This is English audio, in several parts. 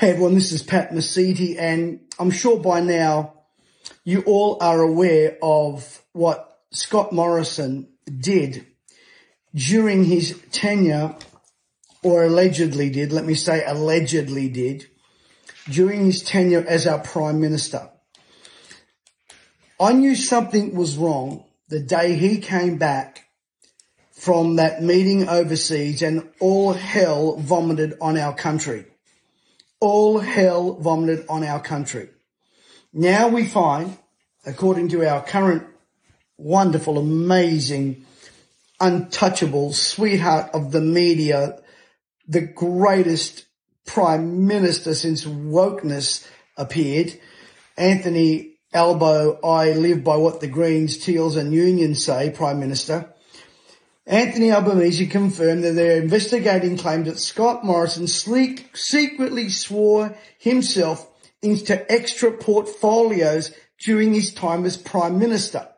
Hey everyone, this is Pat Mesiti and I'm sure by now you all are aware of what Scott Morrison did during his tenure or allegedly did, let me say allegedly did, during his tenure as our Prime Minister. I knew something was wrong the day he came back from that meeting overseas and all hell vomited on our country all hell vomited on our country. Now we find, according to our current wonderful, amazing, untouchable sweetheart of the media, the greatest prime minister since wokeness appeared, Anthony Albo, I live by what the Greens, Teals and Unions say, Prime Minister. Anthony Albanese confirmed that they're investigating claims that Scott Morrison sleek, secretly swore himself into extra portfolios during his time as Prime Minister.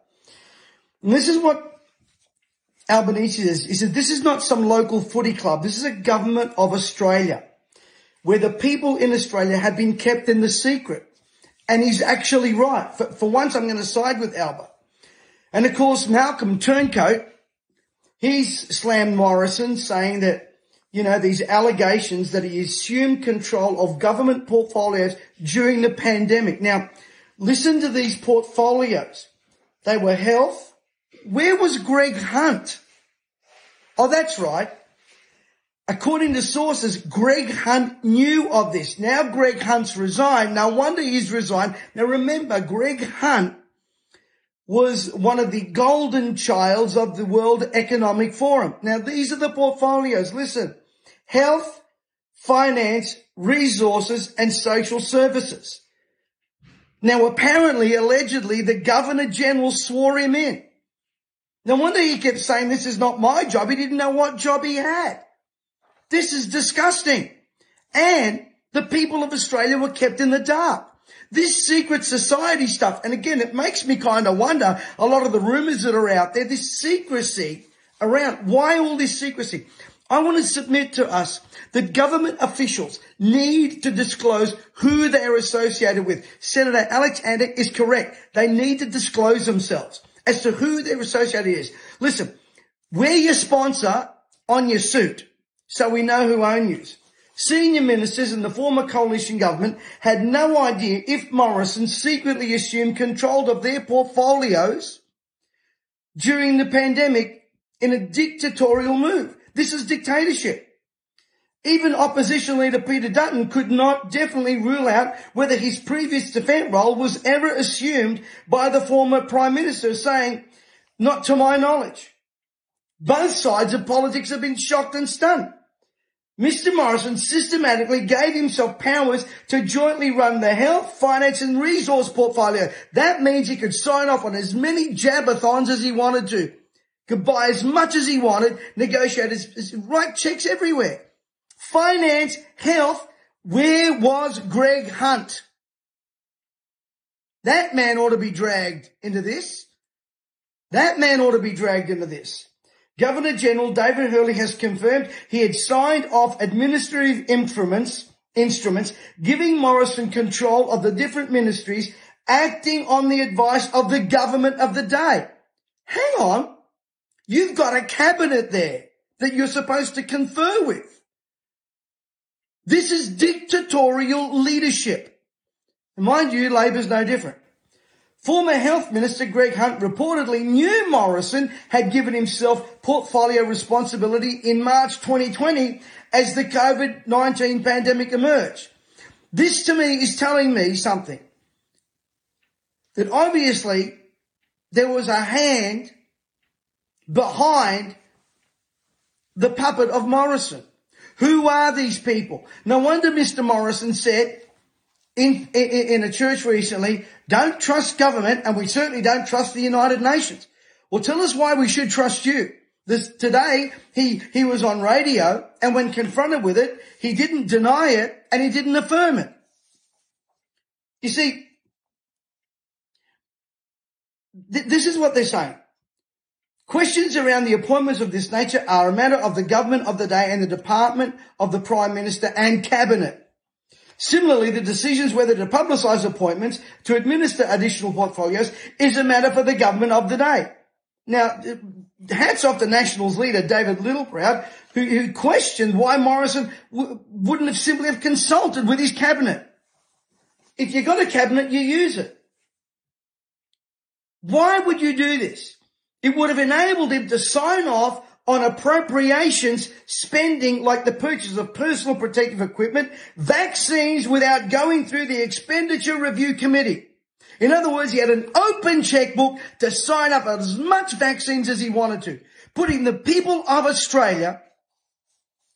And this is what Albanese says. He said, this is not some local footy club. This is a government of Australia where the people in Australia have been kept in the secret. And he's actually right. For, for once, I'm going to side with Albert. And of course, Malcolm Turncoat, He's slammed Morrison saying that, you know, these allegations that he assumed control of government portfolios during the pandemic. Now, listen to these portfolios. They were health. Where was Greg Hunt? Oh, that's right. According to sources, Greg Hunt knew of this. Now Greg Hunt's resigned. No wonder he's resigned. Now remember, Greg Hunt was one of the golden childs of the World Economic Forum. Now, these are the portfolios. Listen, health, finance, resources, and social services. Now, apparently, allegedly, the Governor General swore him in. No wonder he kept saying, this is not my job. He didn't know what job he had. This is disgusting. And the people of Australia were kept in the dark. This secret society stuff, and again, it makes me kind of wonder a lot of the rumors that are out there, this secrecy around, why all this secrecy? I want to submit to us that government officials need to disclose who they're associated with. Senator Alex Antic is correct. They need to disclose themselves as to who their associated is. Listen, wear your sponsor on your suit so we know who owns you. Senior ministers in the former coalition government had no idea if Morrison secretly assumed control of their portfolios during the pandemic in a dictatorial move. This is dictatorship. Even opposition leader Peter Dutton could not definitely rule out whether his previous defence role was ever assumed by the former prime minister saying, not to my knowledge. Both sides of politics have been shocked and stunned. Mr. Morrison systematically gave himself powers to jointly run the health, finance and resource portfolio. That means he could sign off on as many jabathons as he wanted to, could buy as much as he wanted, negotiate his, write checks everywhere. Finance, health, where was Greg Hunt? That man ought to be dragged into this. That man ought to be dragged into this. Governor General David Hurley has confirmed he had signed off administrative instruments, instruments giving Morrison control of the different ministries acting on the advice of the government of the day. Hang on. You've got a cabinet there that you're supposed to confer with. This is dictatorial leadership. Mind you, Labor's no different. Former Health Minister Greg Hunt reportedly knew Morrison had given himself portfolio responsibility in March 2020 as the COVID-19 pandemic emerged. This to me is telling me something. That obviously there was a hand behind the puppet of Morrison. Who are these people? No wonder Mr. Morrison said, in, in, in a church recently, don't trust government and we certainly don't trust the United Nations. Well, tell us why we should trust you. This, today, he, he was on radio and when confronted with it, he didn't deny it and he didn't affirm it. You see, th- this is what they're saying. Questions around the appointments of this nature are a matter of the government of the day and the department of the prime minister and cabinet. Similarly, the decisions whether to publicize appointments to administer additional portfolios is a matter for the government of the day. Now, hats off to Nationals leader David Littleproud, who, who questioned why Morrison w- wouldn't have simply have consulted with his cabinet. If you've got a cabinet, you use it. Why would you do this? It would have enabled him to sign off on appropriations spending like the purchase of personal protective equipment, vaccines without going through the expenditure review committee. In other words, he had an open checkbook to sign up as much vaccines as he wanted to, putting the people of Australia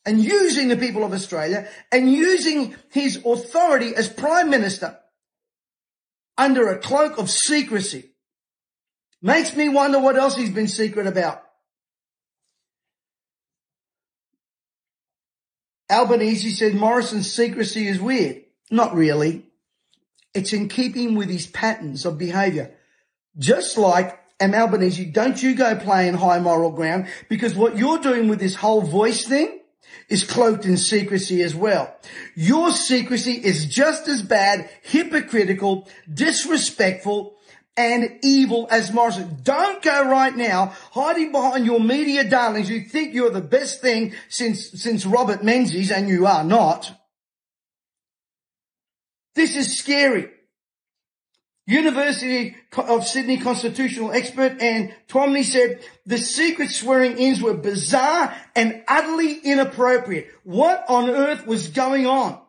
and using the people of Australia and using his authority as prime minister under a cloak of secrecy. Makes me wonder what else he's been secret about. Albanese said Morrison's secrecy is weird. Not really. It's in keeping with his patterns of behavior. Just like, and Albanese, don't you go playing high moral ground because what you're doing with this whole voice thing is cloaked in secrecy as well. Your secrecy is just as bad, hypocritical, disrespectful, and evil as Morrison. Don't go right now hiding behind your media darlings You think you're the best thing since, since Robert Menzies and you are not. This is scary. University of Sydney constitutional expert Anne Twomey said the secret swearing ins were bizarre and utterly inappropriate. What on earth was going on?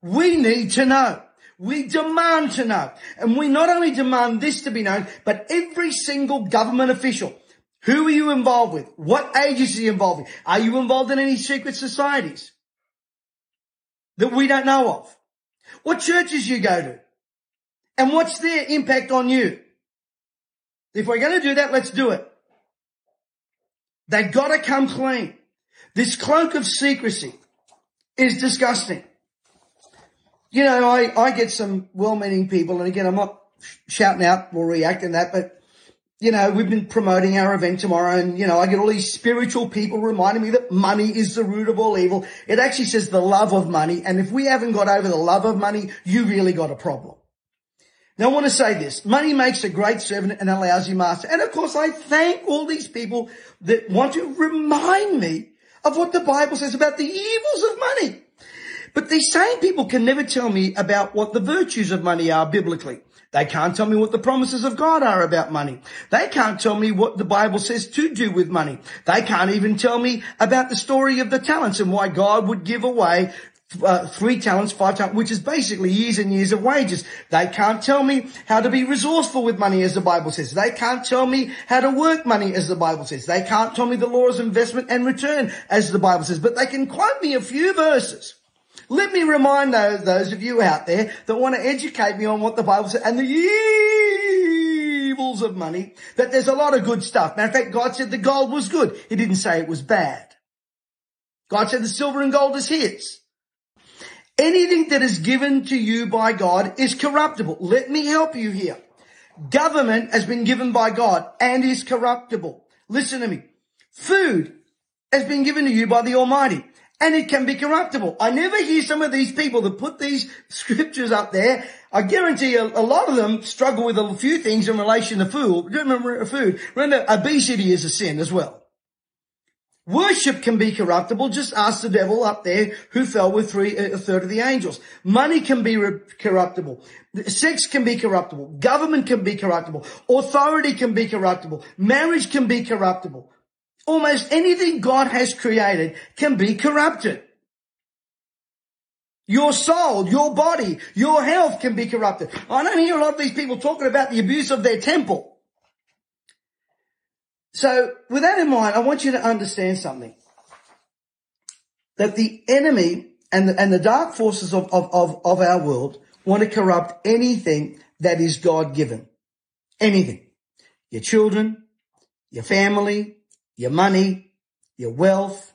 We need to know. We demand to know. And we not only demand this to be known, but every single government official. Who are you involved with? What agency are you involved with? Are you involved in any secret societies that we don't know of? What churches you go to? And what's their impact on you? If we're going to do that, let's do it. They've gotta come clean. This cloak of secrecy is disgusting you know, I, I get some well-meaning people, and again, I'm not shouting out or reacting that, but you know, we've been promoting our event tomorrow and, you know, I get all these spiritual people reminding me that money is the root of all evil. It actually says the love of money. And if we haven't got over the love of money, you really got a problem. Now I want to say this. Money makes a great servant and a lousy master. And of course, I thank all these people that want to remind me of what the Bible says about the evils of money. But these same people can never tell me about what the virtues of money are biblically. They can't tell me what the promises of God are about money. They can't tell me what the Bible says to do with money. They can't even tell me about the story of the talents and why God would give away uh, three talents, five talents, which is basically years and years of wages. They can't tell me how to be resourceful with money as the Bible says. They can't tell me how to work money as the Bible says. They can't tell me the laws of investment and return as the Bible says, but they can quote me a few verses let me remind those, of you out there that want to educate me on what the Bible says and the evils of money, that there's a lot of good stuff. Matter of fact, God said the gold was good. He didn't say it was bad. God said the silver and gold is his. Anything that is given to you by God is corruptible. Let me help you here. Government has been given by God and is corruptible. Listen to me. Food has been given to you by the Almighty and it can be corruptible. I never hear some of these people that put these scriptures up there. I guarantee a, a lot of them struggle with a few things in relation to food. Remember food. Remember obesity is a sin as well. Worship can be corruptible. Just ask the devil up there who fell with three, uh, a third of the angels. Money can be re- corruptible. Sex can be corruptible. Government can be corruptible. Authority can be corruptible. Marriage can be corruptible. Almost anything God has created can be corrupted. Your soul, your body, your health can be corrupted. I don't hear a lot of these people talking about the abuse of their temple. So with that in mind, I want you to understand something. That the enemy and the, and the dark forces of, of, of, of our world want to corrupt anything that is God given. Anything. Your children, your family, your money, your wealth,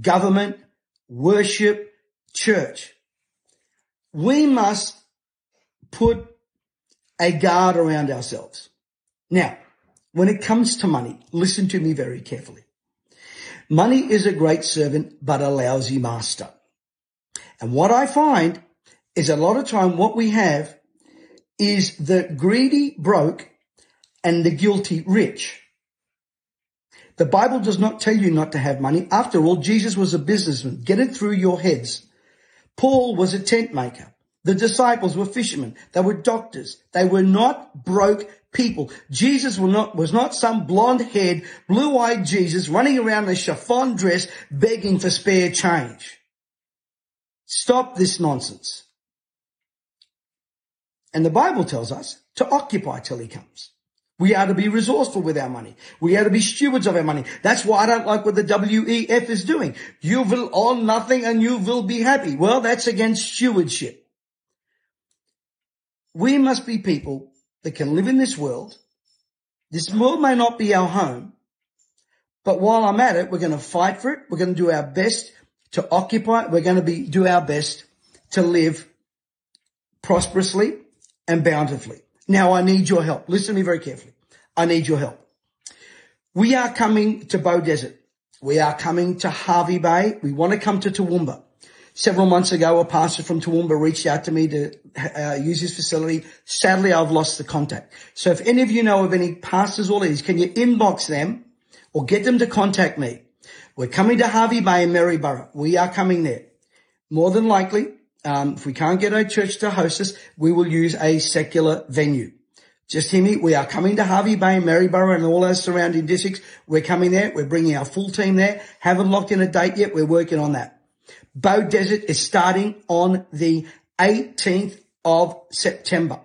government, worship, church. We must put a guard around ourselves. Now, when it comes to money, listen to me very carefully. Money is a great servant, but a lousy master. And what I find is a lot of time what we have is the greedy broke and the guilty rich. The Bible does not tell you not to have money. After all, Jesus was a businessman. Get it through your heads. Paul was a tent maker. The disciples were fishermen. They were doctors. They were not broke people. Jesus was not, was not some blonde haired, blue eyed Jesus running around in a chiffon dress begging for spare change. Stop this nonsense. And the Bible tells us to occupy till he comes. We are to be resourceful with our money. We are to be stewards of our money. That's why I don't like what the WEF is doing. You will own nothing and you will be happy. Well, that's against stewardship. We must be people that can live in this world. This world may not be our home, but while I'm at it, we're going to fight for it. We're going to do our best to occupy. it. We're going to be, do our best to live prosperously and bountifully. Now I need your help. Listen to me very carefully. I need your help. We are coming to Beaudesert. We are coming to Hervey Bay. We want to come to Toowoomba. Several months ago, a pastor from Toowoomba reached out to me to uh, use his facility. Sadly, I've lost the contact. So if any of you know of any pastors or leaders, can you inbox them or get them to contact me? We're coming to Hervey Bay in Maryborough. We are coming there. More than likely, um, if we can't get a church to host us, we will use a secular venue. Just hear me. We are coming to Hervey Bay, Maryborough and all those surrounding districts. We're coming there. We're bringing our full team there. Haven't locked in a date yet. We're working on that. Beaudesert is starting on the 18th of September.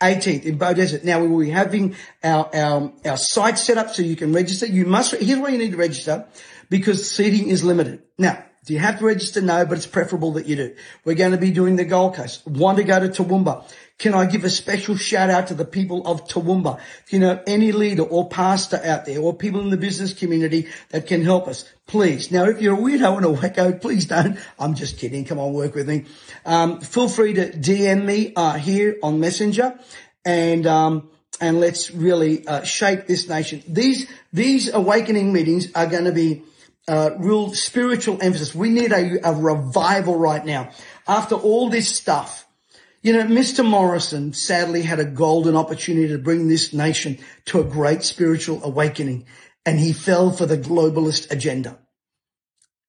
18th in Beaudesert. Now we will be having our, our, our site set up so you can register. You must, here's where you need to register because seating is limited. Now, do you have to register? No, but it's preferable that you do. We're going to be doing the Gold Coast. Want to go to Toowoomba? Can I give a special shout out to the people of Toowoomba? If you know any leader or pastor out there or people in the business community that can help us, please. Now, if you're a weirdo and a wacko, please don't. I'm just kidding. Come on, work with me. Um, feel free to DM me uh, here on Messenger and um, and let's really uh, shape this nation. These these awakening meetings are going to be uh, real spiritual emphasis. We need a, a revival right now. After all this stuff, you know, Mr. Morrison sadly had a golden opportunity to bring this nation to a great spiritual awakening and he fell for the globalist agenda.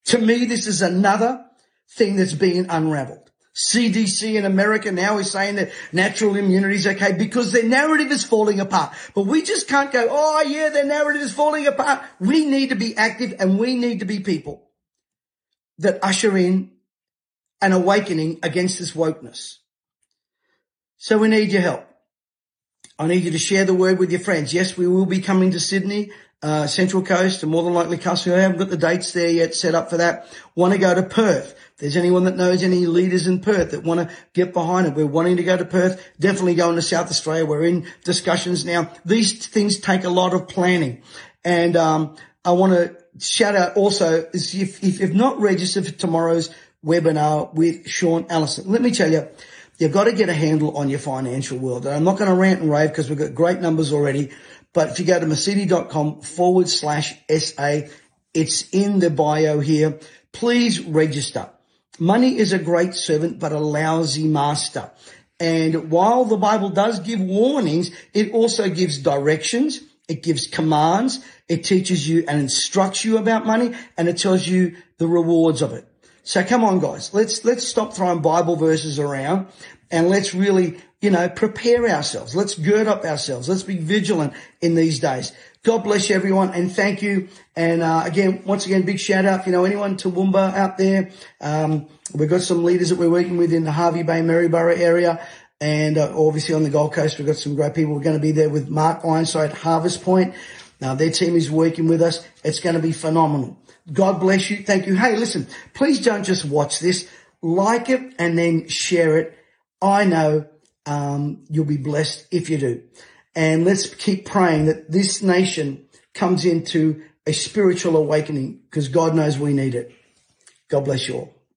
To me, this is another thing that's being unraveled. CDC in America now is saying that natural immunity is okay because their narrative is falling apart. But we just can't go, oh yeah, their narrative is falling apart. We need to be active and we need to be people that usher in an awakening against this wokeness. So we need your help. I need you to share the word with your friends. Yes, we will be coming to Sydney, uh, Central Coast and more than likely Castle. I haven't got the dates there yet set up for that. Want to go to Perth there's anyone that knows any leaders in Perth that want to get behind it, we're wanting to go to Perth, definitely going to South Australia. We're in discussions now. These things take a lot of planning. And, um, I want to shout out also if, if you've not registered for tomorrow's webinar with Sean Allison, let me tell you, you've got to get a handle on your financial world. And I'm not going to rant and rave because we've got great numbers already. But if you go to mesiti.com forward slash SA, it's in the bio here. Please register. Money is a great servant, but a lousy master. And while the Bible does give warnings, it also gives directions. It gives commands. It teaches you and instructs you about money and it tells you the rewards of it. So come on, guys. Let's, let's stop throwing Bible verses around and let's really, you know, prepare ourselves. Let's gird up ourselves. Let's be vigilant in these days. God bless you, everyone, and thank you. And uh, again, once again, big shout out. You know anyone to Toowoomba out there, um, we've got some leaders that we're working with in the Hervey Bay, Maryborough area, and uh, obviously on the Gold Coast, we've got some great people. We're going to be there with Mark Ironside, Harvest Point. Now their team is working with us. It's going to be phenomenal. God bless you. Thank you. Hey, listen, please don't just watch this. Like it and then share it. I know um, you'll be blessed if you do. And let's keep praying that this nation comes into a spiritual awakening because God knows we need it. God bless you all.